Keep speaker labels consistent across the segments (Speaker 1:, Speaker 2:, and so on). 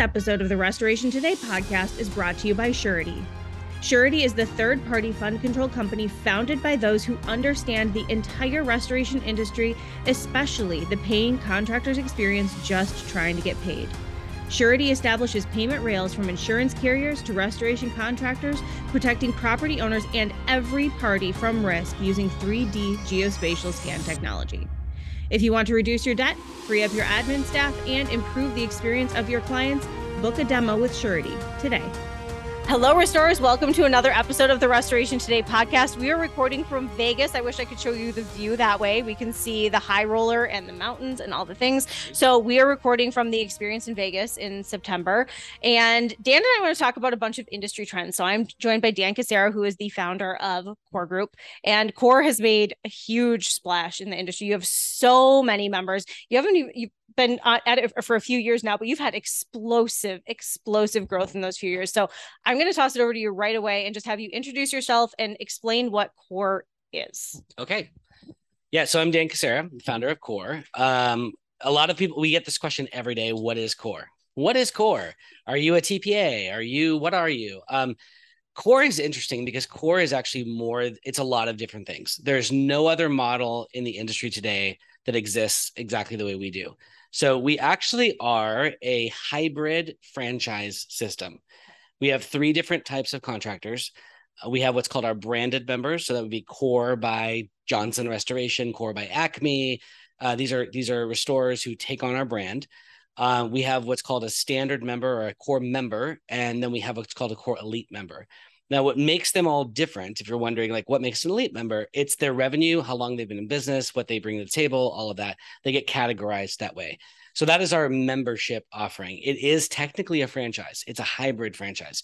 Speaker 1: Episode of the Restoration Today podcast is brought to you by Surety. Surety is the third party fund control company founded by those who understand the entire restoration industry, especially the paying contractor's experience just trying to get paid. Surety establishes payment rails from insurance carriers to restoration contractors, protecting property owners and every party from risk using 3D geospatial scan technology. If you want to reduce your debt, free up your admin staff, and improve the experience of your clients, book a demo with Surety today. Hello, restorers. Welcome to another episode of the Restoration Today podcast. We are recording from Vegas. I wish I could show you the view that way. We can see the high roller and the mountains and all the things. So, we are recording from the experience in Vegas in September. And Dan and I want to talk about a bunch of industry trends. So, I'm joined by Dan Casera, who is the founder of Core Group. And Core has made a huge splash in the industry. You have so many members. You haven't even, you been at it for a few years now, but you've had explosive, explosive growth in those few years. So I'm going to toss it over to you right away and just have you introduce yourself and explain what Core is.
Speaker 2: Okay. Yeah. So I'm Dan Casera, founder of Core. Um, a lot of people, we get this question every day What is Core? What is Core? Are you a TPA? Are you, what are you? Um, core is interesting because core is actually more it's a lot of different things there's no other model in the industry today that exists exactly the way we do so we actually are a hybrid franchise system. We have three different types of contractors. Uh, we have what's called our branded members. So that would be Core by Johnson Restoration, Core by Acme. Uh, these are these are restorers who take on our brand. Uh, we have what's called a standard member or a core member, and then we have what's called a core elite member. Now, what makes them all different, if you're wondering, like what makes an elite member, it's their revenue, how long they've been in business, what they bring to the table, all of that. They get categorized that way. So that is our membership offering. It is technically a franchise, it's a hybrid franchise.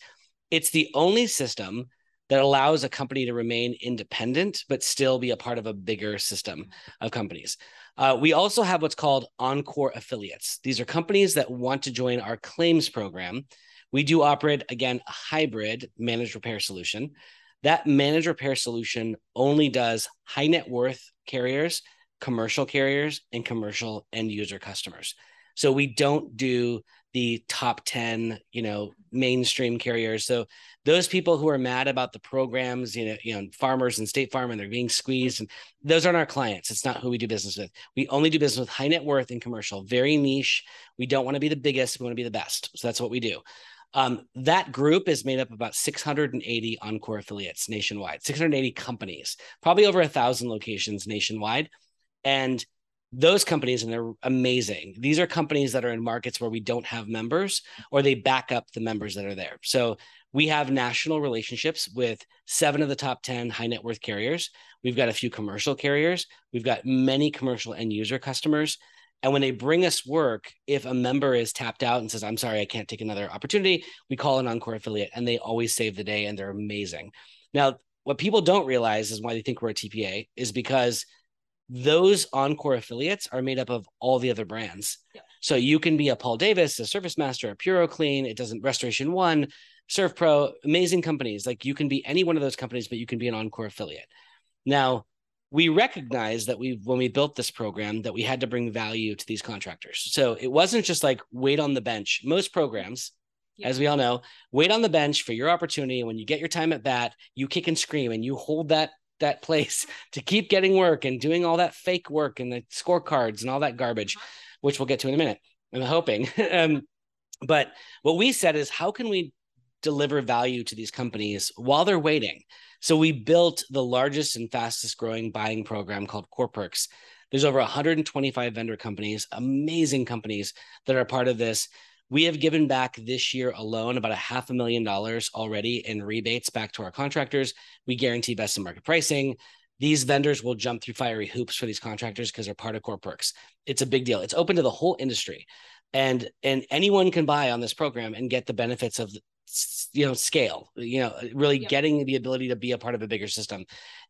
Speaker 2: It's the only system that allows a company to remain independent, but still be a part of a bigger system of companies. Uh, we also have what's called Encore affiliates. These are companies that want to join our claims program we do operate, again, a hybrid managed repair solution. That managed repair solution only does high net worth carriers, commercial carriers, and commercial end user customers. So we don't do the top 10, you know, mainstream carriers. So those people who are mad about the programs, you know, you know, farmers and state farm and they're being squeezed and those aren't our clients. It's not who we do business with. We only do business with high net worth and commercial, very niche. We don't want to be the biggest, we want to be the best. So that's what we do. Um, that group is made up of about 680 Encore affiliates nationwide, 680 companies, probably over a thousand locations nationwide. And those companies, and they're amazing. These are companies that are in markets where we don't have members or they back up the members that are there. So we have national relationships with seven of the top 10 high net worth carriers. We've got a few commercial carriers. We've got many commercial end user customers. And when they bring us work, if a member is tapped out and says, I'm sorry, I can't take another opportunity, we call an Encore affiliate and they always save the day and they're amazing. Now, what people don't realize is why they think we're a TPA is because those Encore affiliates are made up of all the other brands. Yeah. So you can be a Paul Davis, a Service Master, a PuroClean, it doesn't Restoration One, SERVPRO, amazing companies. Like you can be any one of those companies, but you can be an Encore affiliate. Now, we recognized that we when we built this program that we had to bring value to these contractors so it wasn't just like wait on the bench most programs yeah. as we all know wait on the bench for your opportunity when you get your time at bat you kick and scream and you hold that that place to keep getting work and doing all that fake work and the scorecards and all that garbage uh-huh. which we'll get to in a minute i'm hoping um, but what we said is how can we deliver value to these companies while they're waiting so we built the largest and fastest growing buying program called Core There's over 125 vendor companies, amazing companies that are part of this. We have given back this year alone about a half a million dollars already in rebates back to our contractors. We guarantee best in market pricing. These vendors will jump through fiery hoops for these contractors because they're part of Core Perks. It's a big deal. It's open to the whole industry and and anyone can buy on this program and get the benefits of you know scale you know really yep. getting the ability to be a part of a bigger system.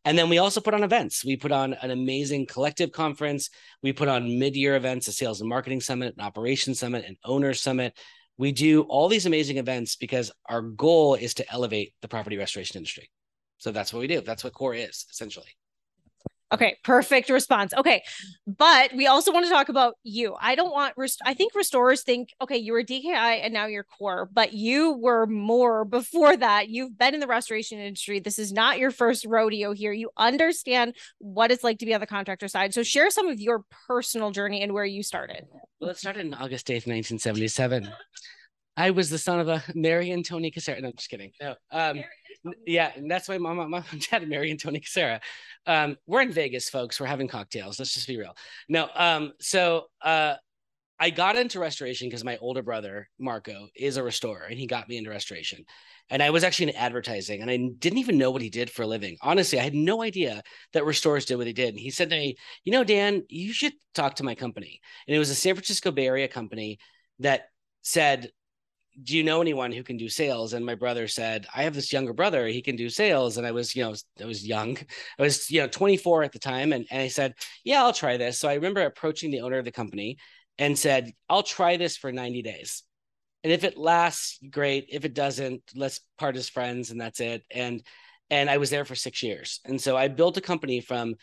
Speaker 2: And then we also put on events. We put on an amazing collective conference. We put on mid-year events a sales and marketing summit an operations summit an owner summit. We do all these amazing events because our goal is to elevate the property restoration industry. So that's what we do. That's what core is essentially
Speaker 1: Okay, perfect response. Okay, but we also want to talk about you. I don't want. Rest- I think restorers think, okay, you were DKI and now you're core, but you were more before that. You've been in the restoration industry. This is not your first rodeo here. You understand what it's like to be on the contractor side. So share some of your personal journey and where you started.
Speaker 2: Well, it started in August 8th, 1977. I was the son of a Mary and Tony Casera. No, I'm just kidding. No, um, yeah, and that's why my mom, my dad, Mary and Tony Casera. Um, we're in Vegas, folks. We're having cocktails. Let's just be real. No, um, so uh, I got into restoration because my older brother Marco is a restorer, and he got me into restoration. And I was actually in advertising, and I didn't even know what he did for a living. Honestly, I had no idea that restorers did what he did. And he said to me, "You know, Dan, you should talk to my company." And it was a San Francisco Bay Area company that said do you know anyone who can do sales? And my brother said, I have this younger brother, he can do sales. And I was, you know, I was young. I was, you know, 24 at the time. And, and I said, yeah, I'll try this. So I remember approaching the owner of the company and said, I'll try this for 90 days. And if it lasts, great. If it doesn't, let's part as friends and that's it. And and I was there for six years. And so I built a company from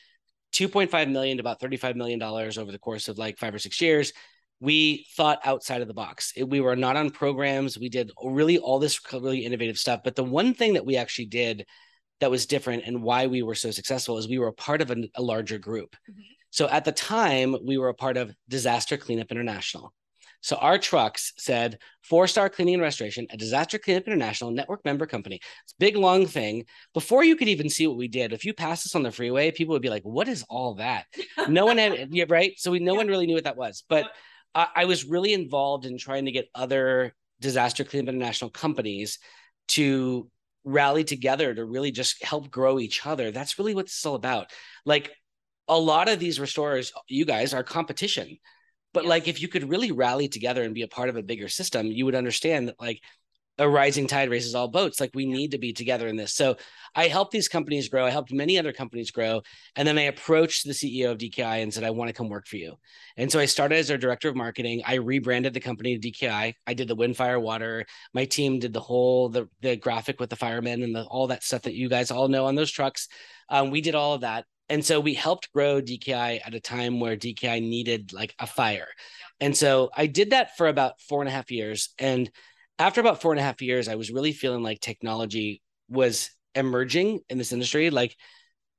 Speaker 2: 2.5 million to about 35 million dollars over the course of like five or six years we thought outside of the box. We were not on programs. We did really all this really innovative stuff. But the one thing that we actually did that was different and why we were so successful is we were a part of a, a larger group. Mm-hmm. So at the time, we were a part of Disaster Kleenup International. So our trucks said four star cleaning and restoration, a disaster kleenup international network member company. It's a big long thing. Before you could even see what we did, if you passed us on the freeway, people would be like, "What is all that?" no one had, yeah, right. So we no one really knew what that was, but. I, I was really involved in trying to get other disaster kleenup international companies to rally together to really just help grow each other. That's really what this is all about. Like a lot of these restorers, you guys are competition. But yes. like if you could really rally together and be a part of a bigger system, you would understand that like a rising tide raises all boats. Like we need to be together in this. So I helped these companies grow. I helped many other companies grow. And then I approached the CEO of DKI and said, I want to come work for you. And so I started as their director of marketing. I rebranded the company to DKI. I did the wind, fire, water. My team did the whole, the, the graphic with the firemen and the, all that stuff that you guys all know on those trucks. Um, we did all of that. And so we helped grow DKI at a time where DKI needed like a fire. And so I did that for about four and a half years. And after about four and a half years, I was really feeling like technology was emerging in this industry. Like,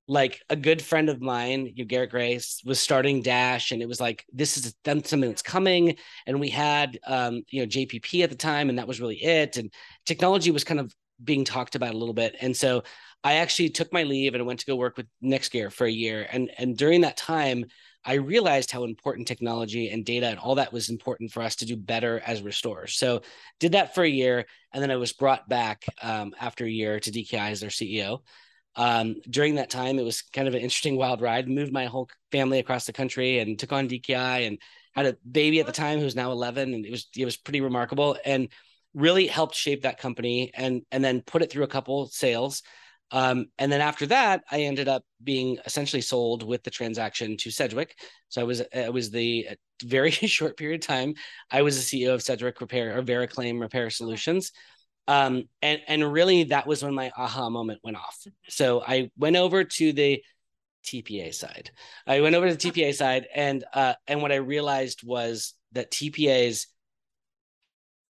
Speaker 2: like a good friend of mine, you Garrett Grace, was starting Dash, and it was like this is something that's coming. And we had, um, you know, JPP at the time, and that was really it. And technology was kind of being talked about a little bit. And so I actually took my leave and went to go work with NextGear for a year. And and during that time, I realized how important technology and data and all that was important for us to do better as restorers. So did that for a year, and then I was brought back um, after a year to DKI as their CEO. Um, during that time, it was kind of an interesting wild ride. Moved my whole family across the country and took on DKI and had a baby at the time who's now 11, and it was it was pretty remarkable and really helped shape that company and and then put it through a couple sales um, and then after that, I ended up being essentially sold with the transaction to Sedgwick. So I was I was the very short period of time. I was the CEO of Sedgwick Repair or Vericlaim Repair Solutions. Um, and and really that was when my aha moment went off. So I went over to the TPA side. I went over to the TPA side, and uh, and what I realized was that TPAs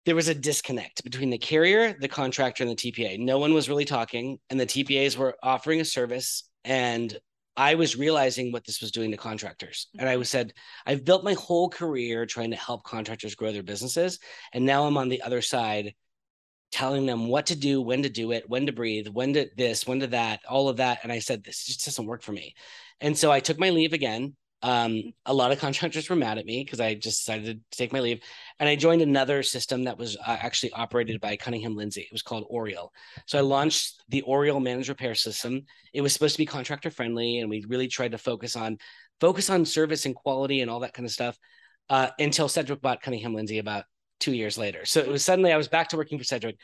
Speaker 2: there was a disconnect between the carrier, the contractor, and the TPA. No one was really talking, and the TPAs were offering a service. And I was realizing what this was doing to contractors. And I said, I've built my whole career trying to help contractors grow their businesses. And now I'm on the other side telling them what to do, when to do it, when to breathe, when to this, when to that, all of that. And I said, this just doesn't work for me. And so I took my leave again um, a lot of contractors were mad at me because I just decided to take my leave, and I joined another system that was uh, actually operated by Cunningham Lindsey. It was called Oriole. So I launched the Oriole Managed Repair System. It was supposed to be contractor friendly, and we really tried to focus on focus on service and quality and all that kind of stuff. Uh, until Sedgwick bought Cunningham Lindsey about two years later. So it was suddenly I was back to working for Sedgwick,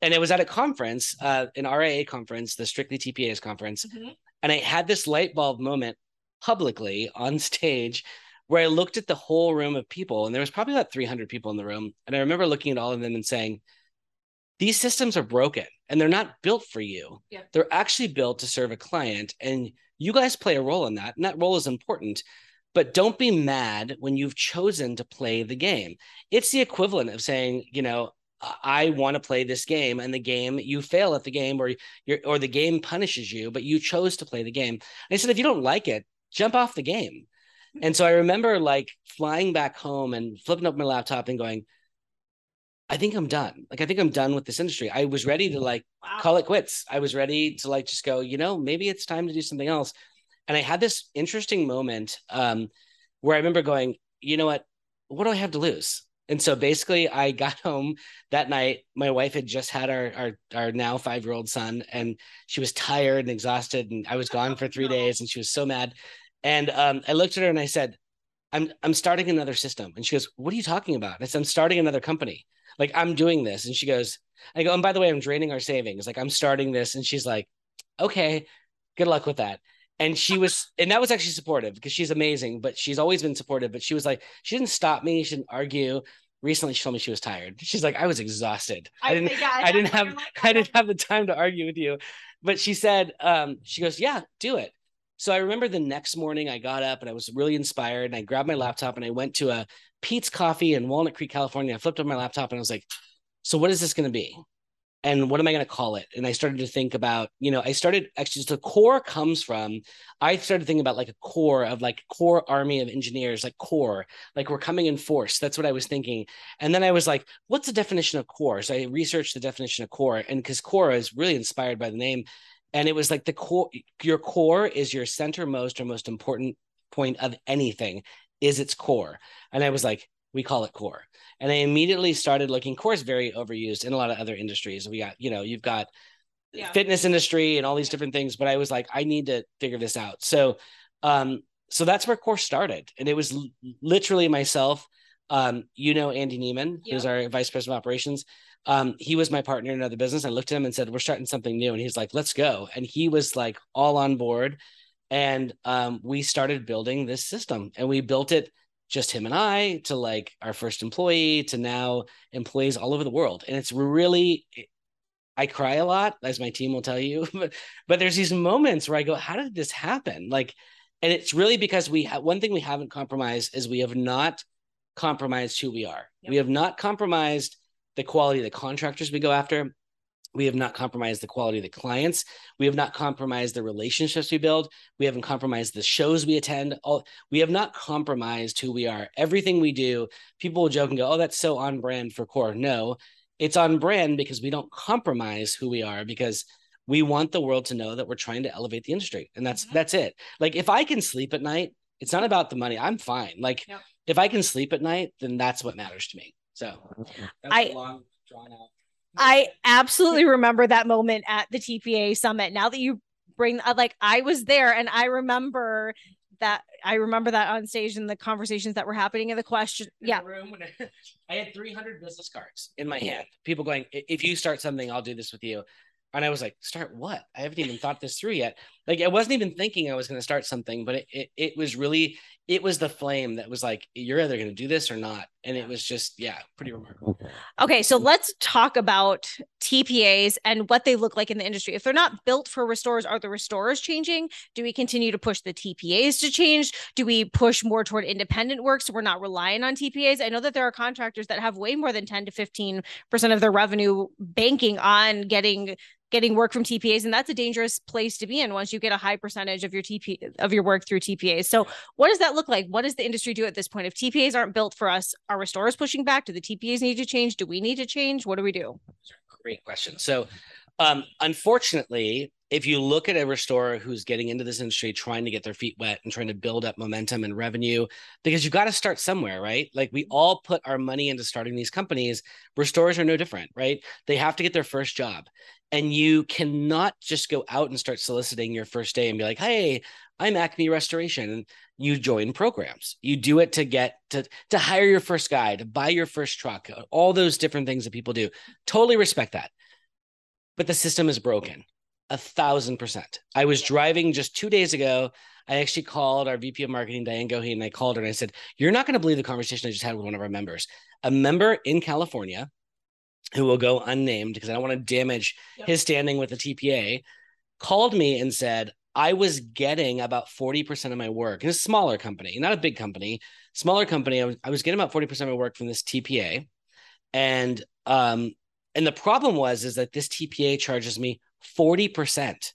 Speaker 2: and it was at a conference, uh, an RIA conference, the Strictly TPAs conference, mm-hmm. and I had this light bulb moment publicly on stage where I looked at the whole room of people, and there was probably about 300 people in the room. And I remember looking at all of them and saying, these systems are broken and they're not built for you. Yeah. They're actually built to serve a client. And You guys play a role in that, and that role is important. But don't be mad when you've chosen to play the game. It's the equivalent of saying, you know, I want to play this game, and the game you fail at the game, or or the game punishes you, but you chose to play the game. And I said, if you don't like it, jump off the game. And so I remember like flying back home and flipping up my laptop and going, I think I'm done. Like I think I'm done with this industry. I was ready to like wow. call it quits. I was ready to like just go, you know, maybe it's time to do something else. And I had this interesting moment um, where I remember going, you know what? What do I have to lose? And so basically, I got home that night. My wife had just had our our, our now five year old son, and she was tired and exhausted. And I was gone for three days, and she was so mad. And um, I looked at her and I said, "I'm I'm starting another system." And she goes, "What are you talking about?" I said, "I'm starting another company. Like I'm doing this." And she goes, "I go, and by the way, I'm draining our savings. Like I'm starting this." And she's like, "Okay, good luck with that." and she was and that was actually supportive because she's amazing but she's always been supportive but she was like she didn't stop me she didn't argue recently she told me she was tired she's like i was exhausted i, I didn't I, I didn't have i didn't have the time to argue with you but she said um she goes yeah do it so i remember the next morning i got up and i was really inspired and i grabbed my laptop and i went to a Peet's coffee in walnut creek california i flipped up my laptop and i was like so what is this going to be and what am I going to call it? And I started to think about, you know, I started actually, the core comes from, I started thinking about like a core of like core army of engineers, like core, like we're coming in force. That's what I was thinking. And then I was like, what's the definition of core? So I researched the definition of core, and because core is really inspired by the name. And it was like the core, your core is your centermost or most important point of anything, is its core. And I was like, we call it core. And I immediately started looking. Core is very overused in a lot of other industries. We got, you know, you've got yeah. fitness industry and all these different things. But I was like, I need to figure this out. So, um, so that's where core started, and it was l- literally myself. Um, you know, Andy Neiman, yep. who's our vice president of operations. Um, he was my partner in another business. I looked at him and said, "We're starting something new," and he's like, "Let's go!" And he was like all on board, and um, we started building this system, and we built it just him and I to like our first employee to now employees all over the world. And it's really, I cry a lot, as my team will tell you. but, but there's these moments where I go, how did this happen? Like, and it's really because we have one thing we haven't compromised is we have not compromised who we are. Yep. We have not compromised the quality of the contractors we go after. We have not compromised the quality of the clients. We have not compromised the relationships we build. We haven't compromised the shows we attend. All we have not compromised who we are. Everything we do, people will joke and go, "Oh, that's so on brand for Core." No, it's on brand because we don't compromise who we are because we want the world to know that we're trying to elevate the industry, and that's mm-hmm. that's it. Like if I can sleep at night, it's not about the money. I'm fine. Like if I can sleep at night, then that's what matters to me. So
Speaker 1: I long drawn out I absolutely remember that moment at the TPA summit. Now that you bring uh, like I was there and I remember that I remember that on stage and the conversations that were happening in the question. In yeah. The
Speaker 2: I had 300 business cards in my hand. People going, if you start something, I'll do this with you. And I was like, start what? I haven't even thought this through yet. Like I wasn't even thinking I was going to start something, but it, it, it was really it was the flame that was like, you're either going to do this or not. And it was just, yeah, pretty remarkable.
Speaker 1: Okay. So let's talk about TPAs and what they look like in the industry. If they're not built for restorers, are the restorers changing? Do we continue to push the TPAs to change? Do we push more toward independent work so we're not relying on TPAs? I know that there are contractors that have way more than 10 to 15% of their revenue banking on getting getting work from TPAs and that's a dangerous place to be in once you get a high percentage of your TP of your work through TPAs. So what does that look like? What does the industry do at this point? If TPAs aren't built for us, are restorers pushing back? Do the TPAs need to change? Do we need to change? What do we do?
Speaker 2: Great question. So um, unfortunately, if you look at a restorer who's getting into this industry trying to get their feet wet and trying to build up momentum and revenue because you've got to start somewhere right? Like we mm-hmm. all put our money into starting these companies. Restorers are no different right? They have to get their first job. And you cannot just go out and start soliciting your first day and be like hey i'm acme restoration. And you join programs. You do it to get to to hire your first guy to buy your first truck all those different things that people do. Totally respect that. But the system is broken a thousand percent. I was driving just two days ago. I actually called our VP of marketing, Diane Goheen, and I called her and I said, You're not going to believe the conversation I just had with one of our members. A member in California who will go unnamed because I don't want to damage yep. his standing with the TPA called me and said, I was getting about 40% of my work in a smaller company, not a big company, smaller company. I was, I was getting about 40% of my work from this TPA. And um, and the problem was is that this TPA charges me 40%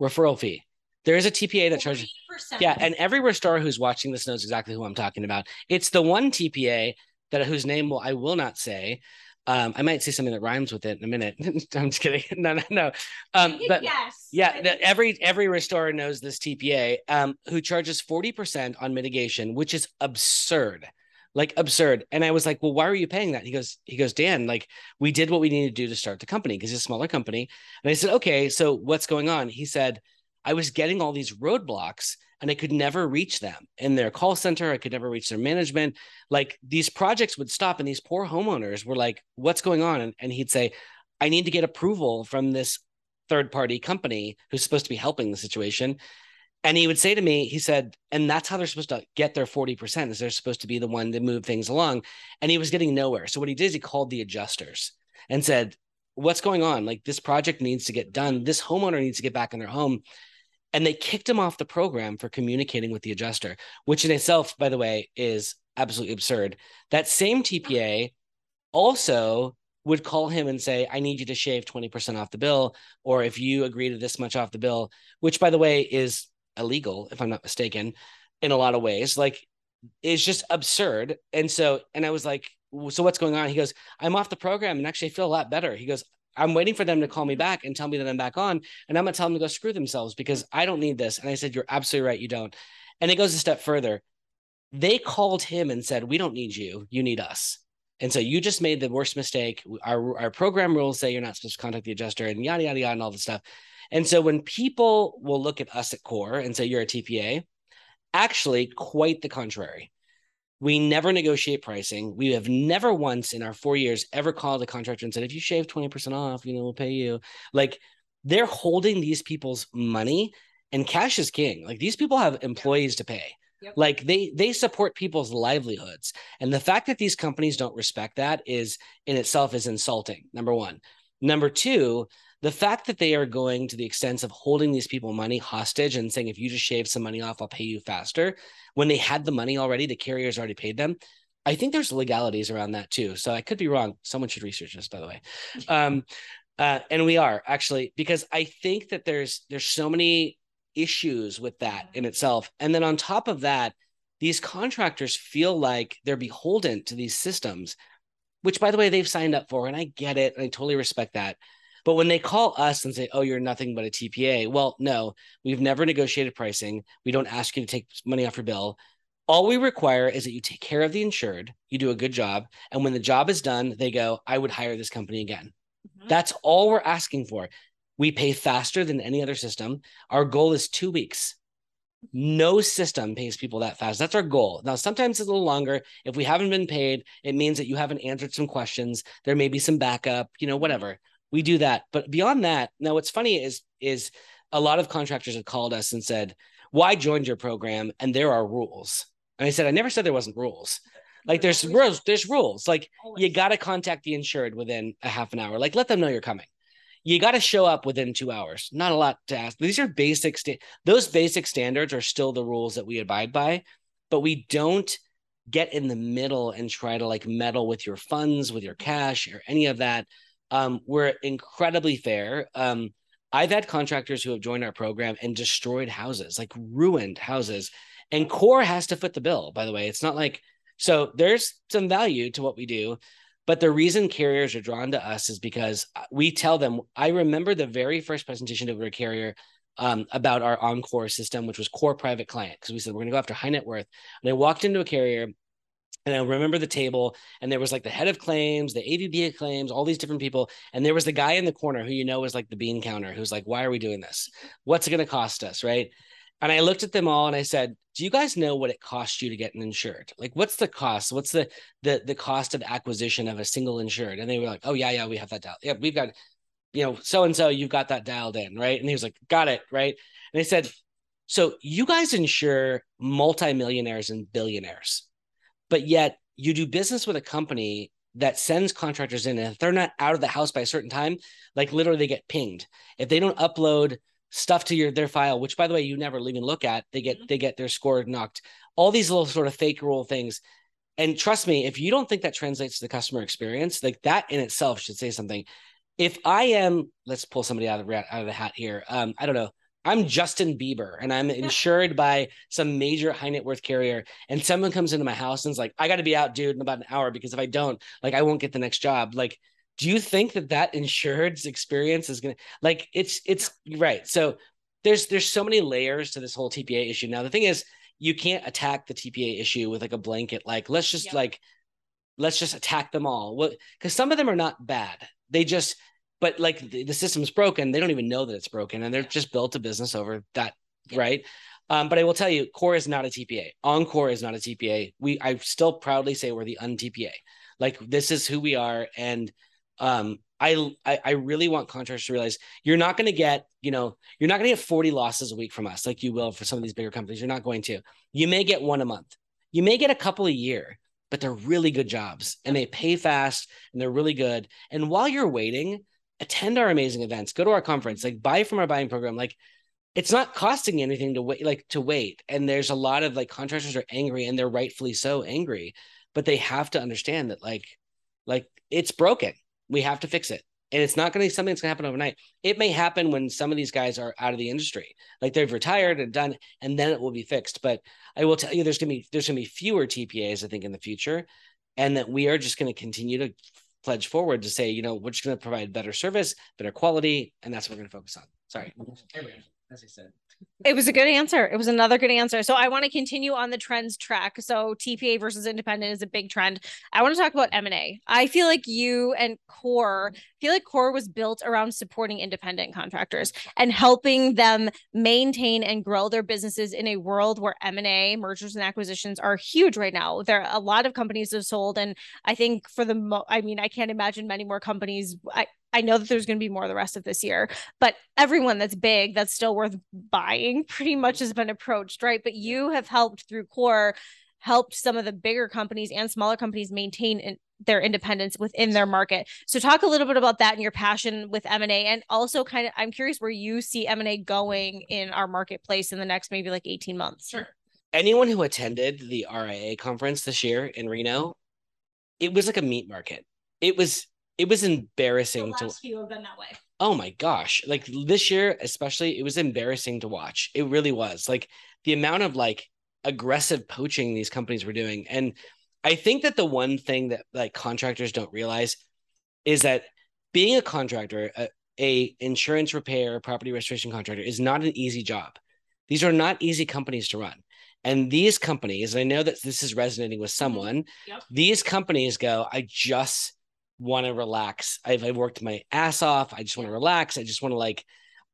Speaker 2: referral fee. There is a TPA that charges Yeah, and every restorer who's watching this knows exactly who I'm talking about. It's the one TPA that whose name will I will not say um, I might say something that rhymes with it in a minute. I'm just kidding. No, no, no. Um, but yes, yeah, the, every every restorer knows this TPA um, who charges 40% on mitigation, which is absurd, like absurd. And I was like, well, why are you paying that? He goes, he goes, Dan, like we did what we needed to do to start the company because it's a smaller company. And I said, okay, so what's going on? He said, I was getting all these roadblocks and I could never reach them in their call center. I could never reach their management. Like these projects would stop, and these poor homeowners were like, What's going on? And, and he'd say, I need to get approval from this third party company who's supposed to be helping the situation. And he would say to me, he said, and that's how they're supposed to get their 40%, is they're supposed to be the one to move things along. And he was getting nowhere. So what he did is he called the adjusters and said, What's going on? Like this project needs to get done. This homeowner needs to get back in their home and they kicked him off the program for communicating with the adjuster, which in itself, by the way, is absolutely absurd. That same TPA also would call him and say, I need you to shave 20% off the bill, or if you agree to this much off the bill, which by the way is illegal, if I'm not mistaken, in a lot of ways. Like it's just absurd. And so, and I was like, so what's going on? He goes, I'm off the program and actually I feel a lot better. He goes, I'm waiting for them to call me back and tell me that I'm back on. And I'm to tell them to go screw themselves because I don't need this. And I said, You're absolutely right. You don't. And it goes a step further. They called him and said, We don't need you. You need us. And so you just made the worst mistake. Our, our program rules say you're not supposed to contact the adjuster and yada, yada, yada, and all this stuff. And so when people will look at us at core and say you're a TPA, actually, quite the contrary. We never negotiate pricing. We have never once in our four years ever called a contractor and said, if you shave 20% off, you know, we'll pay you. Like they're holding these people's money and cash is king. Like these people have employees to pay. Yep. Like they they support people's livelihoods. And the fact that these companies don't respect that is in itself is insulting. Number 1. Number 2, the fact that they are going to the extent of holding these people money hostage and saying if you just shave some money off i'll pay you faster when they had the money already the carriers already paid them i think there's legalities around that too so i could be wrong someone should research this by the way um, uh, and we are actually because i think that there's there's so many issues with that in itself and then on top of that these contractors feel like they're beholden to these systems which by the way they've signed up for and i get it and i totally respect that but when they call us and say, oh, you're nothing but a TPA, well, no, we've never negotiated pricing. We don't ask you to take money off your bill. All we require is that you take care of the insured, you do a good job. And when the job is done, they go, I would hire this company again. Mm-hmm. That's all we're asking for. We pay faster than any other system. Our goal is two weeks. No system pays people that fast. That's our goal. Now, sometimes it's a little longer. If we haven't been paid, it means that you haven't answered some questions. There may be some backup, you know, whatever we do that. But beyond that, now what's funny is is a lot of contractors have called us and said, "Why well, joined your program?" And there are rules. And I said, "I never said there wasn't rules. Like there's rules. There's rules. Like you got to contact the insured within a half an hour. Like let them know you're coming. You got to show up within two hours. Not a lot to ask. These are basic. Sta- those basic standards are still the rules that we abide by, but we don't." get in the middle and try to like meddle with your funds with your cash or any of that um, we're incredibly fair. Um, I've had contractors who have joined our program and destroyed houses, like ruined houses. And core has to foot the bill, by the way. It's not like so there's some value to what we do. But the reason carriers are drawn to us is because we tell them. I remember the very first presentation to a carrier um, about our Encore system, which was core private client, because we said we're going to go after high net worth. And I walked into a carrier and I remember the table, and there was like the head of claims, the AVP claims, all these different people. And there was the guy in the corner who you know was like the bean counter, who's like, why are we doing this? What's it going to cost us? Right. And I looked at them all and I said, do you guys know what it costs you to get an insured? Like, what's the cost? What's the the the cost of acquisition of a single insured? And they were like, oh, yeah, yeah, we have that dialed. Yeah, we've got, you know, so and so, you've got that dialed in. Right. And he was like, got it. Right. And they said, so you guys insure multimillionaires and billionaires but yet you do business with a company that sends contractors in and if they're not out of the house by a certain time like literally they get pinged if they don't upload stuff to your their file, which by the way, you never even look at. They get
Speaker 1: Mhm.
Speaker 2: they get their score knocked. All these little sort of fake rule things. And trust me, if you don't think that translates to the customer experience, like that in itself should say something. If I am, let's pull somebody out of the, out of the hat here. Um, I don't know. I'm Justin Bieber and I'm insured by some major high net worth carrier. And someone comes into my house and is like, I got to be out, dude, in about an hour because if I don't, like, I won't get the next job. Like, do you think that that insured's experience is going to, like, it's, it's right. So there's, there's so many layers to this whole TPA issue. Now, the thing is, you can't attack the TPA issue with like a blanket, like, let's just
Speaker 1: Yep.
Speaker 2: like, let's just attack them all. Well, because some of them are not bad. They just, but like the, the system's broken. They don't even know that it's broken, and they're just built a business over that, right? Um, but I will tell you, Core is not a TPA. Encore is not a TPA. We I still proudly say we're the un-TPA. Like this is who we are, and um, I, I I really want contractors to realize you're not going to get you know you're not going to get 40 losses a week from us like you will for some of these bigger companies. You're not going to. You may get one a month. You may get a couple a year, but they're really good jobs and they pay fast and they're really good. And while you're waiting, attend our amazing events. Go to our conference. Like buy from our buying program. Like it's not costing anything to wait. Like to wait. And there's a lot of like contractors are angry and they're rightfully so angry, but they have to understand that like like it's broken. We have to fix it. And it's not going to be something that's going to happen overnight. It may happen when some of these guys are out of the industry, like they've retired and done, and then it will be fixed. But I will tell you, there's going to be there's going to be fewer TPAs, I think, in the future, and that we are just going to continue to pledge forward to say, you know, we're just going to provide better service, better quality, and that's what we're going to focus on. Sorry, as I said.
Speaker 1: It was a good answer. It was another good answer. So I want to continue on the trends track. So TPA versus independent is a big trend. I want to talk about M&A. I feel like you and Core, feel like Core was built around supporting independent contractors and helping them maintain and grow their businesses in a world where M&A, mergers and acquisitions are huge right now. There are a lot of companies have sold and I think for the mo- I mean, I can't imagine many more companies I I know that there's going to be more the rest of this year, but everyone that's big that's still worth buying pretty much has been approached, right? But you have helped through Core, helped some of the bigger companies and smaller companies maintain in, their independence within their market. So talk a little bit about that and your passion with M&A and also kind of I'm curious where you see M&A going in our marketplace in the next maybe like 18 months.
Speaker 2: Sure. Anyone who attended the RIA conference this year in Reno, it was like a meat market. It was it was embarrassing to
Speaker 1: few have been that way.
Speaker 2: oh my gosh. Like this year especially it was embarrassing to watch. It really was. Like the amount of like aggressive poaching these companies were doing. And i think that the one thing that like contractors don't realize is that being a contractor a, a insurance repair property restoration contractor is not an easy job. These are not easy companies to run. And these companies i know that this is resonating with mm-hmm. someone
Speaker 1: Yep.
Speaker 2: these companies go i just want to relax. I've, I've worked my ass off. I just want to relax. I just want to like,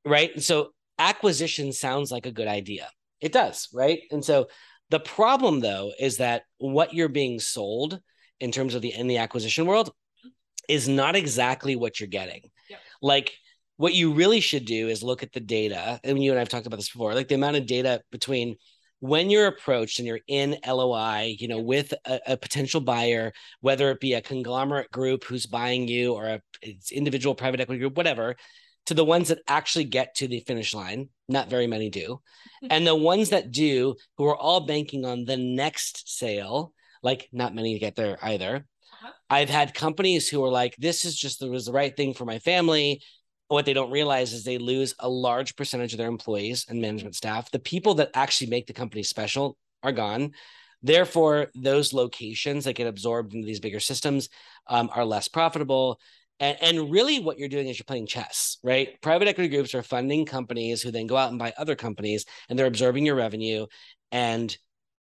Speaker 2: right. And so acquisition sounds like a good idea. It does, right? And so the problem though is that what you're being sold in terms of the in the acquisition world is not exactly what you're getting.
Speaker 1: Yep.
Speaker 2: Like what you really should do is look at the data. And you and I've talked about this before, like the amount of data between when you're approached and you're in LOI, you know, with a, a potential buyer, whether it be a conglomerate group who's buying you or a it's individual private equity group, whatever, to the ones that actually get to the finish line. Not very many do. and the ones that do, who are all banking on the next sale, like not many get there either.
Speaker 1: Uh-huh.
Speaker 2: I've had companies who are like, this is just the was the right thing for my family. What they don't realize is they lose a large percentage of their employees and management staff. The people that actually make the company special are gone. Therefore, those locations that get absorbed into these bigger systems um, are less profitable. And, and really, what you're doing is you're playing chess, right? Private equity groups are funding companies who then go out and buy other companies, and they're absorbing your revenue. And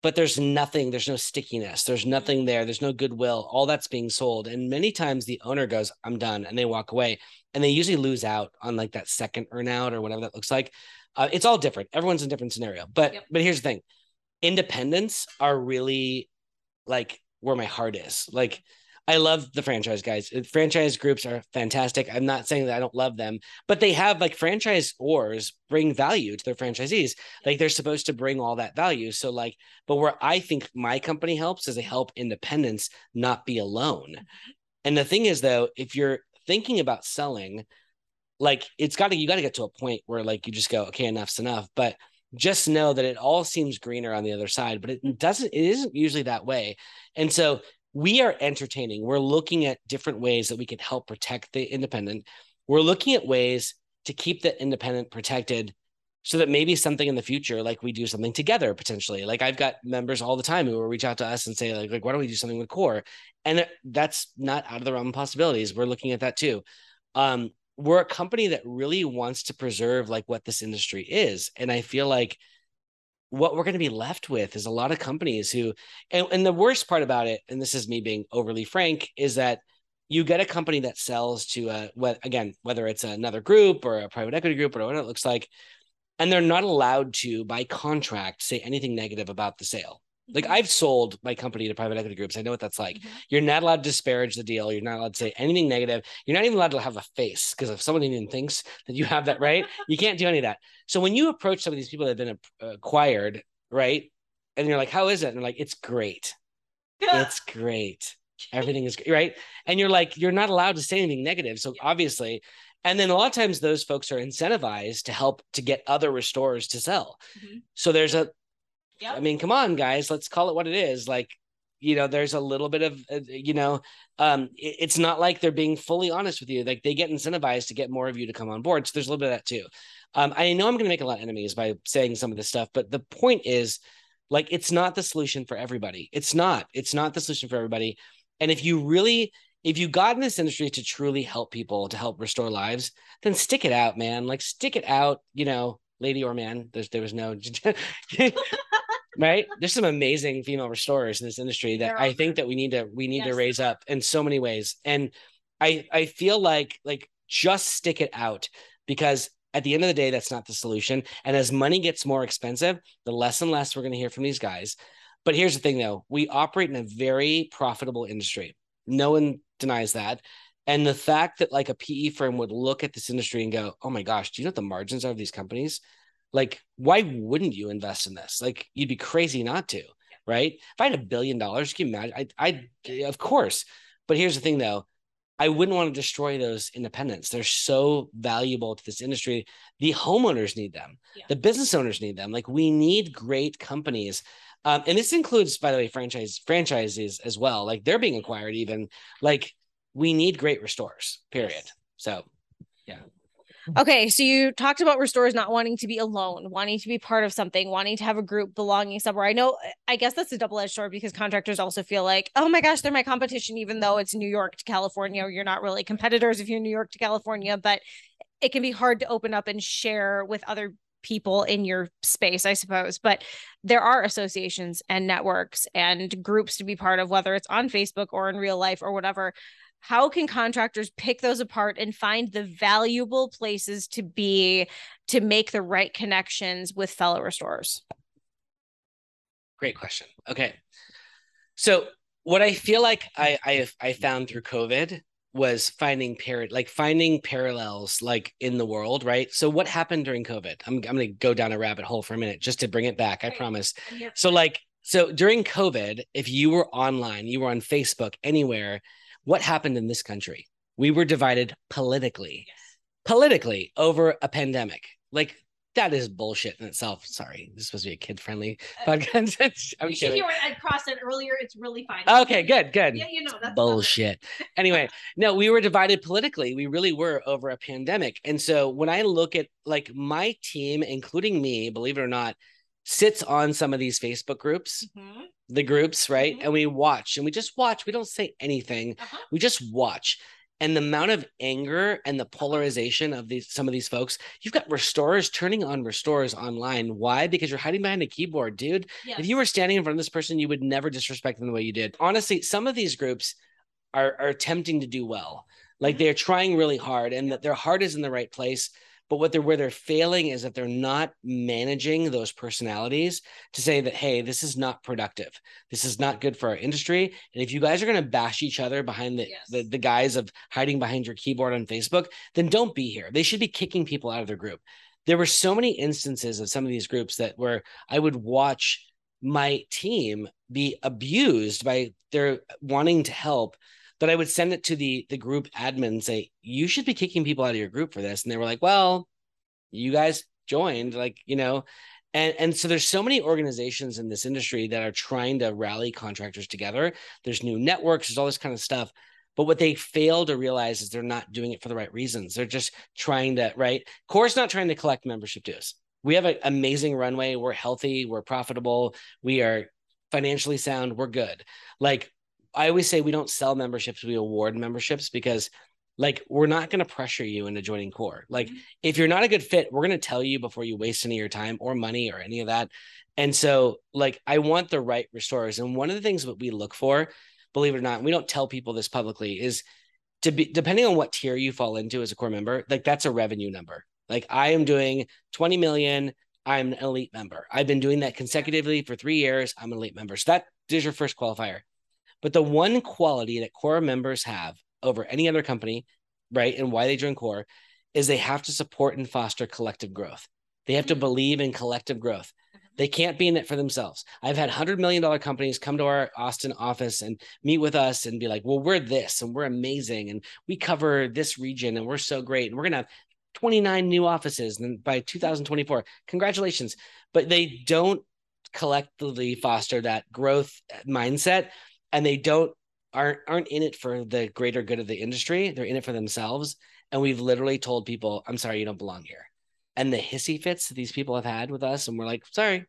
Speaker 2: but there's nothing, there's no stickiness, there's nothing there, there's no goodwill. All that's being sold. And many times the owner goes, I'm done, and they walk away. And they usually lose out on like that second earnout or whatever that looks like. Uh, it's all different. Everyone's in a different scenario. But
Speaker 1: Yep.
Speaker 2: but here's the thing independents are really like where my heart is. Like I love the franchise guys. Uh, Franchise groups are fantastic. I'm not saying that I don't love them, but they have like franchise ors bring value to their franchisees. Like they're supposed to bring all that value. So like, but where I think my company helps is they help independents not be alone. And the thing is though, if you're thinking about selling, like it's got to you got to get to a point where like you just go okay enough's enough but just know that it all seems greener on the other side but it doesn't it isn't usually that way and so we are entertaining. We're looking at different ways that we can help protect the independent. We're looking at ways to keep the independent protected so that maybe something in the future like we do something together potentially. Like i've got members all the time who will reach out to us and say like, like why don't we do something with core? And that's not out of the realm of possibilities. We're looking at that too. Um, we're a company that really wants to preserve like what this industry is. And i feel like what we're going to be left with is a lot of companies who and, and the worst part about it and this is me being overly frank is that you get a company that sells to a what again whether it's another group or a private equity group or whatever it looks like and they're not allowed to by contract say anything negative about the sale like mm-hmm. I've sold my company to private equity groups. I know what that's like. Mm-hmm. You're not allowed to disparage the deal. You're not allowed to say anything negative. You're not even allowed to have a face because if someone even thinks that you have that right, you can't do any of that. So when you approach some of these people that have been acquired, right, and you're like, "How is it?" and they're like, "It's great. it's great. Everything is great, right." And you're like, "You're not allowed to say anything negative." So obviously, and then a lot of times those folks are incentivized to help to get other restorers to sell. Mm-hmm. So there's a, yep. I mean, come on, guys, let's call it what it is. Like, you know, there's a little bit of, uh, you know, um, it, it's not like they're being fully honest with you. Like they get incentivized to get more of you to come on board. So there's a little bit of that too. Um, I know I'm going to make a lot of enemies by saying some of this stuff, but the point is, like, it's not the solution for everybody. It's not. It's not the solution for everybody. And if you really if you got in this industry to truly help people to help restore lives then stick it out man like stick it out you know lady or man there's there was no right? There's some amazing female restorers in this industry that i think that we need to we need yes. to raise up in so many ways. And i i feel like like just stick it out because at the end of the day that's not the solution. And as money gets more expensive the less and less we're going to hear from these guys. But here's the thing though. We operate in a very profitable industry. No one denies that. And the fact that like a PE firm would look at this industry and go, "Oh my gosh, do you know what the margins are of these companies? Like, why wouldn't you invest in this? Like, you'd be crazy not to, right? If I had a billion dollars, can you imagine? I, I, of course. But here's the thing, though. I wouldn't want to destroy those independents. They're so valuable to this industry. The homeowners need them. Yeah. The business owners need them. Like we need great companies um, and this includes, by the way, franchise franchises as well. Like they're being acquired. Even like we need great restores. Period. So, yeah.
Speaker 1: Okay, so you talked about restorers not wanting to be alone, wanting to be part of something, wanting to have a group belonging somewhere. I know, uh, I guess that's a double edged sword because contractors also feel like, oh my gosh, they're my competition, even though it's New York to California. You're not really competitors if you're New York to California, but it can be hard to open up and share with other people in your space, I suppose. But there are associations and networks and groups to be part of, whether it's on Facebook or in real life or whatever. How can contractors pick those apart and find the valuable places to be to make the right connections with fellow restorers?
Speaker 2: Great question. Okay. So what I feel like I I, I found through COVID was finding par- like finding parallels like in the world, right? So what happened during COVID? I'm I'm going to go down a rabbit hole for a minute just to bring it back. I promise. So like so during COVID, if you were online, you were on Facebook, anywhere, what happened in this country? We were divided politically. Politically over a pandemic. Like that is bullshit in itself. Sorry, this is supposed to be a kid friendly uh, podcast.
Speaker 1: I'm kidding. You were across it earlier. It's really fine.
Speaker 2: Okay, good, good. Yeah, you know that's bullshit. anyway, no, we were divided politically. We really were over a pandemic, and so when I look at like my team, including me, believe it or not, sits on some of these Facebook groups. Mm-hmm. The groups, right? Mm-hmm. And we watch and we just watch. We don't say anything. Uh-huh. We just watch and the amount of anger and the polarization of these some of these folks you've got restorers turning on restorers online why because you're hiding behind a keyboard dude yes. if you were standing in front of this person you would never disrespect them the way you did honestly some of these groups are are attempting to do well like mm-hmm. they're trying really hard and that their heart is in the right place but what they're where they're failing is that they're not managing those personalities to say that, hey, this is not productive. This is not good for our industry. And if you guys are going to bash each other behind the, yes. the the guise of hiding behind your keyboard on Facebook, then don't be here. They should be kicking people out of their group. There were so many instances of some of these groups that where I would watch my team be abused by their wanting to help but I would send it to the the group admin and say, you should be kicking people out of your group for this. And they were like, well, you guys joined, like, you know, and and so there's so many organizations in this industry that are trying to rally contractors together. There's new networks, there's all this kind of stuff. But what they fail to realize is they're not doing it for the right reasons. They're just trying to, right? Core's not trying to collect membership dues. We have an amazing runway. We're healthy. We're profitable. We are financially sound. We're good. Like I always say we don't sell memberships, we award memberships because like we're not going to pressure you into joining core. Like mm-hmm. if you're not a good fit, we're going to tell you before you waste any of your time or money or any of that. And so like I want the right restorers. And one of the things that we look for, believe it or not, we don't tell people this publicly is to be depending on what tier you fall into as a core member, like that's a revenue number. Like I am doing 20 million, I'm an elite member. I've been doing that consecutively for 3 years. I'm an elite member. So that is your first qualifier. But the one quality that core members have over any other company, right, and why they join core is they have to support and foster collective growth. They have to mm-hmm. believe in collective growth. Mm-hmm. They can't be in it for themselves. I've had $100 million companies come to our Austin office and meet with us and be like, well, we're this and we're amazing. And we cover this region and we're so great. And we're going to have 29 new offices and by 2024. Congratulations. But they don't collectively foster that growth mindset and they don't aren't aren't in it for the greater good of the industry. They're in it for themselves. And we've literally told people, I'm sorry, you don't belong here. And the hissy fits that these people have had with us, and we're like, sorry,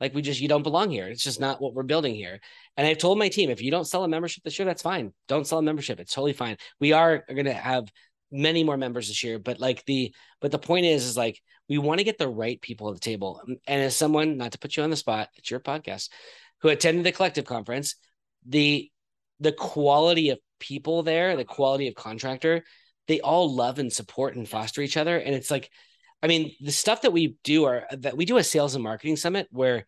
Speaker 2: like we just you don't belong here. It's just not what we're building here. And I've told my team, if you don't sell a membership this year, that's fine. Don't sell a membership. It's totally fine. We are going to have many more members this year, but like the but the point is is like we want to get the right people at the table. And as someone, not to put you on the spot, it's your podcast, who attended the collective conference, the the quality of people there, the quality of contractor, they all love and support and foster each other. And it's like, I mean, the stuff that we do are that we do a sales and marketing summit where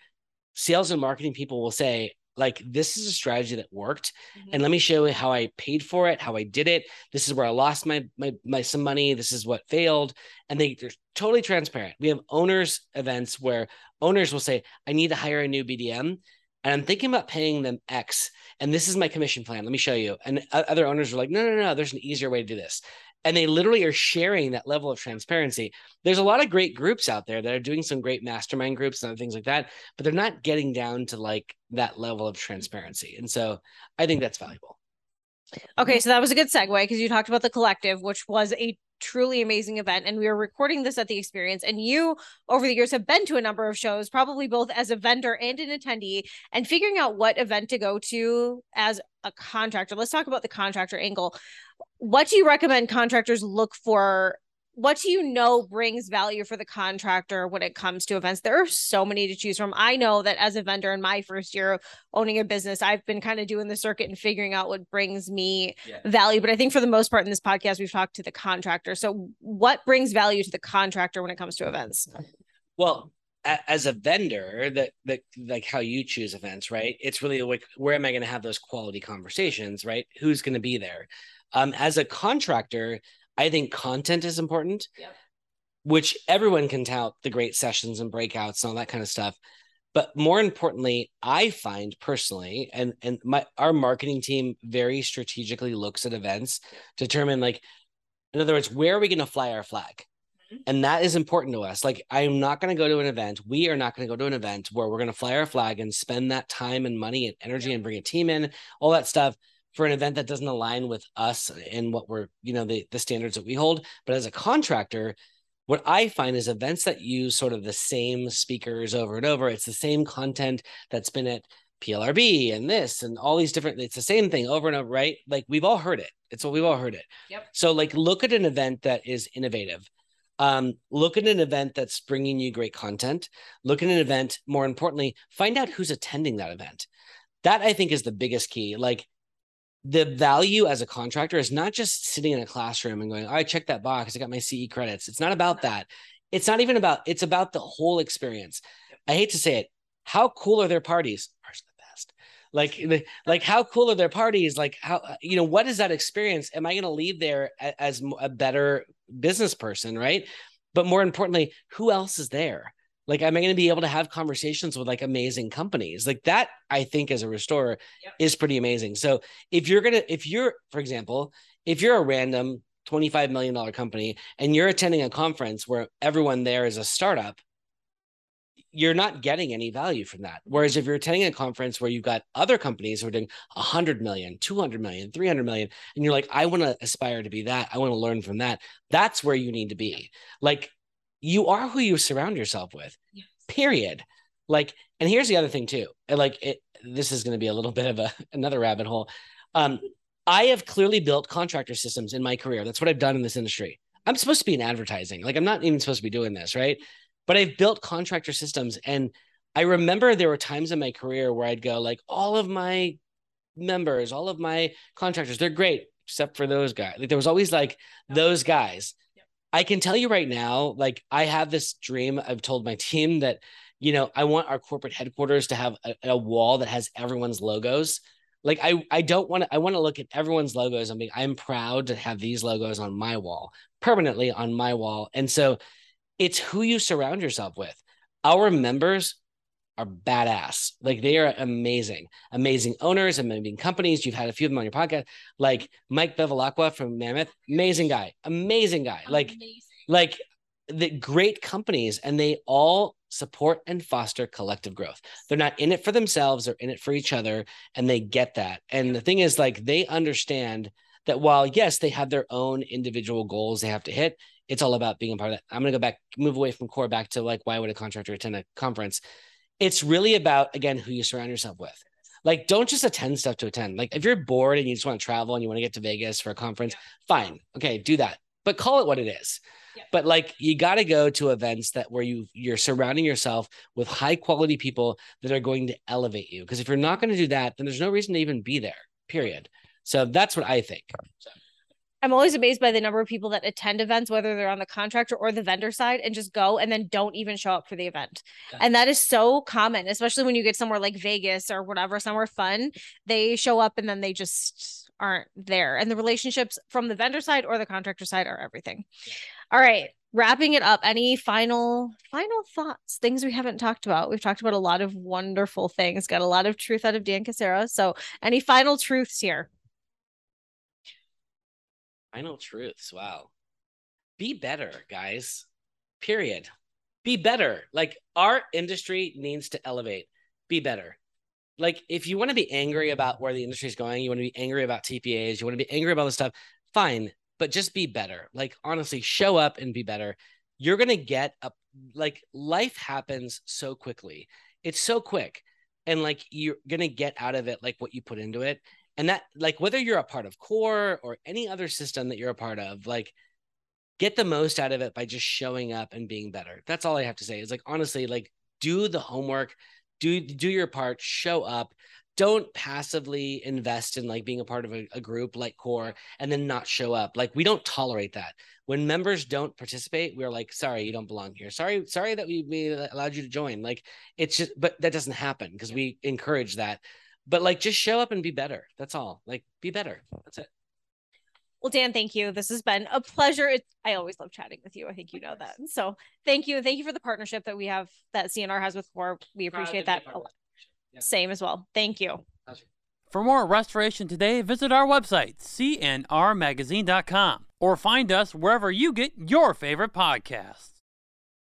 Speaker 2: sales and marketing people will say, like, this is a strategy that worked. Mm-hmm. And let me show you how I paid for it, how I did it. This is where I lost my my, my some money. This is what failed. And they, they're totally transparent. We have owners events where owners will say, I need to hire a new BDM and I'm thinking about paying them X, and this is my commission plan. Let me show you. And other owners are like, no, no, no, there's an easier way to do this. And they literally are sharing that level of transparency. There's a lot of great groups out there that are doing some great mastermind groups and other things like that, but they're not getting down to like that level of transparency. And so I think that's valuable.
Speaker 1: Okay, so that was a good segue because you talked about the collective, which was a truly amazing event and we are recording this at the experience and you over the years have been to a number of shows probably both as a vendor and an attendee and figuring out what event to go to as a contractor. Let's talk about the contractor angle. What do you recommend contractors look for what do you know brings value for the contractor when it comes to events? There are so many to choose from. I know that as a vendor in my first year owning a business, I've been kind of doing the circuit and figuring out what brings me yeah. value. But I think for the most part in this podcast, we've talked to the contractor. So, what brings value to the contractor when it comes to events?
Speaker 2: Well, as a vendor that that like how you choose events right it's really like where am i going to have those quality conversations right who's going to be there um as a contractor I think content is important, yep. which everyone can tout the great sessions and breakouts and all that kind of stuff. But more importantly, I find personally, and and my our marketing team very strategically looks at events, determine like, in other words, where are we going to fly our flag? Mm-hmm. And that is important to us. Like, I'm not going to go to an event. We are not going to go to an event where we're going to fly our flag and spend that time and money and energy and bring a team in, all that stuff for an event that doesn't align with us and what we're, you know, the, the standards that we hold. But as a contractor, what I find is events that use sort of the same speakers over and over. It's the same content that's been at PLRB and this and all these different, it's the same thing over and over, right? Like we've all heard it. It's what we've all heard it. Yep. So like look at an event that is innovative. Um, look at an event that's bringing you great content. Look at an event, more importantly, find out who's attending that event. That I think is the biggest key. Like the value as a contractor is not just sitting in a classroom and going, oh, I checked that box, I got my CE credits. It's not about that. It's not even about, it's about the whole experience. I hate to say it. How cool are their parties? Ours the best. Like, like how cool are their parties? Like how, you know, what is that experience? Am I going to leave there as a better business person? Right. But more importantly, who else is there? Like, am I going to be able to have conversations with like amazing companies? Like that, I think as a restorer yep. is pretty amazing. So if you're going to, if you're, for example, if you're a random $25 million company and you're attending a conference where everyone there is a startup, you're not getting any value from that. Whereas if you're attending a conference where you've got other companies who are doing 100 million, 200 million, 300 million, and you're like, I want to aspire to be that, I want to learn from that, that's where you need to be. Like, you are who you surround yourself with, yes. period. Like, and here's the other thing too. Like, it, this is going to be a little bit of a another rabbit hole. Um, I have clearly built contractor systems in my career. That's what I've done in this industry. I'm supposed to be in advertising. Like, I'm not even supposed to be doing this, right? but I've built contractor systems. And I remember there were times in my career where I'd go, like, all of my members, all of my contractors, they're great, except for those guys. Like, there was always like those guys. I can tell you right now, like, I have this dream. I've told my team that, you know, I want our corporate headquarters to have a, a wall that has everyone's logos like I I don't want to I want to look at everyone's logos and be I'm proud to have these logos on my wall permanently on my wall. And so it's who you surround yourself with. Our members are badass. Like they are amazing, amazing owners, and amazing companies. You've had a few of them on your podcast, like Mike Bevilacqua from Mammoth, amazing guy, amazing guy. Like, amazing. like the great companies, and they all support and foster collective growth. They're not in it for themselves; they're in it for each other, and they get that. And the thing is, like, they understand that while yes, they have their own individual goals they have to hit, it's all about being a part of that. I'm going to go back, move away from core back to like, why would a contractor attend a conference? It's really about, again, who you surround yourself with. Like, don't just attend stuff to attend. Like, if you're bored and you just want to travel and you want to get to Vegas for a conference, yeah. fine. Okay, do that. But call it what it is. Yeah. But like you got to go to events that where you you're surrounding yourself with high quality people that are going to elevate you. Because if you're not going to do that, then there's no reason to even be there. Period. So that's what I think. So.
Speaker 1: I'm always amazed by the number of people that attend events, whether they're on the contractor or the vendor side, and just go and then don't even show up for the event. Yeah. And that is so common, especially when you get somewhere like Vegas or whatever, somewhere fun. They show up and then they just aren't there. And the relationships from the vendor side or the contractor side are everything. Yeah. All right. Wrapping it up, any final final thoughts, things we haven't talked about? We've talked about a lot of wonderful things, got a lot of truth out of Dan Cassera. So any final truths here?
Speaker 2: Final truths. Wow. Be better, guys. Period. Be better. Like our industry needs to elevate. Be better. Like if you want to be angry about where the industry is going, you want to be angry about TPAs, you want to be angry about this stuff, fine, but just be better. Like honestly, show up and be better. You're going to get a like life happens so quickly. It's so quick. And like you're going to get out of it like what you put into it and that like whether you're a part of core or any other system that you're a part of like get the most out of it by just showing up and being better. That's all i have to say is like honestly like do the homework do do your part show up. Don't passively invest in like being a part of a, a, group like core and then not show up. Like we don't tolerate that. When members don't participate we're like sorry you don't belong here. Sorry sorry that we, we allowed you to join. Like it's just but that doesn't happen because we encourage that but like just show up and be better. That's all. Like be better. That's it.
Speaker 1: Well, Dan, thank you. This has been a pleasure. It's, I always love chatting with you. I think you know that. So thank you. Thank you for the partnership that we have that CNR has with Core. We appreciate that a lot. Yeah. Same as well. Thank you.
Speaker 3: For more restoration today, visit our website, cnrmagazine.com, or find us wherever you get your favorite podcasts.